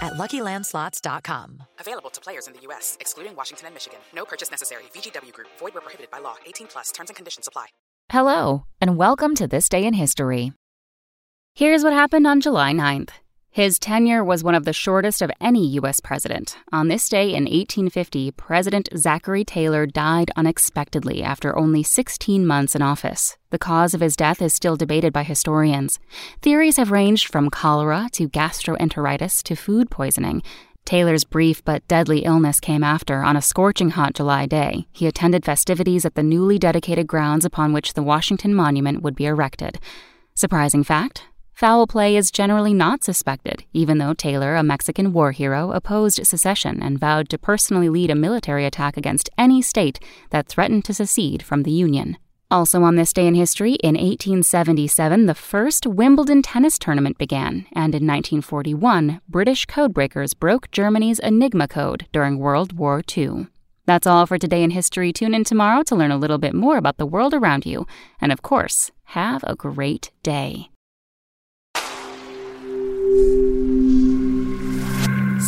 at LuckyLandSlots.com. Available to players in the U.S., excluding Washington and Michigan. No purchase necessary. VGW Group. Void where prohibited by law. 18 plus. Terms and conditions apply. Hello, and welcome to This Day in History. Here's what happened on July 9th. His tenure was one of the shortest of any U.S. president. On this day in 1850, President Zachary Taylor died unexpectedly after only 16 months in office. The cause of his death is still debated by historians. Theories have ranged from cholera to gastroenteritis to food poisoning. Taylor's brief but deadly illness came after on a scorching hot July day. He attended festivities at the newly dedicated grounds upon which the Washington Monument would be erected. Surprising fact Foul play is generally not suspected, even though Taylor, a Mexican war hero, opposed secession and vowed to personally lead a military attack against any state that threatened to secede from the Union. Also on this day in history, in 1877, the first Wimbledon tennis tournament began, and in 1941, British codebreakers broke Germany's Enigma code during World War II. That's all for today in history. Tune in tomorrow to learn a little bit more about the world around you. And of course, have a great day.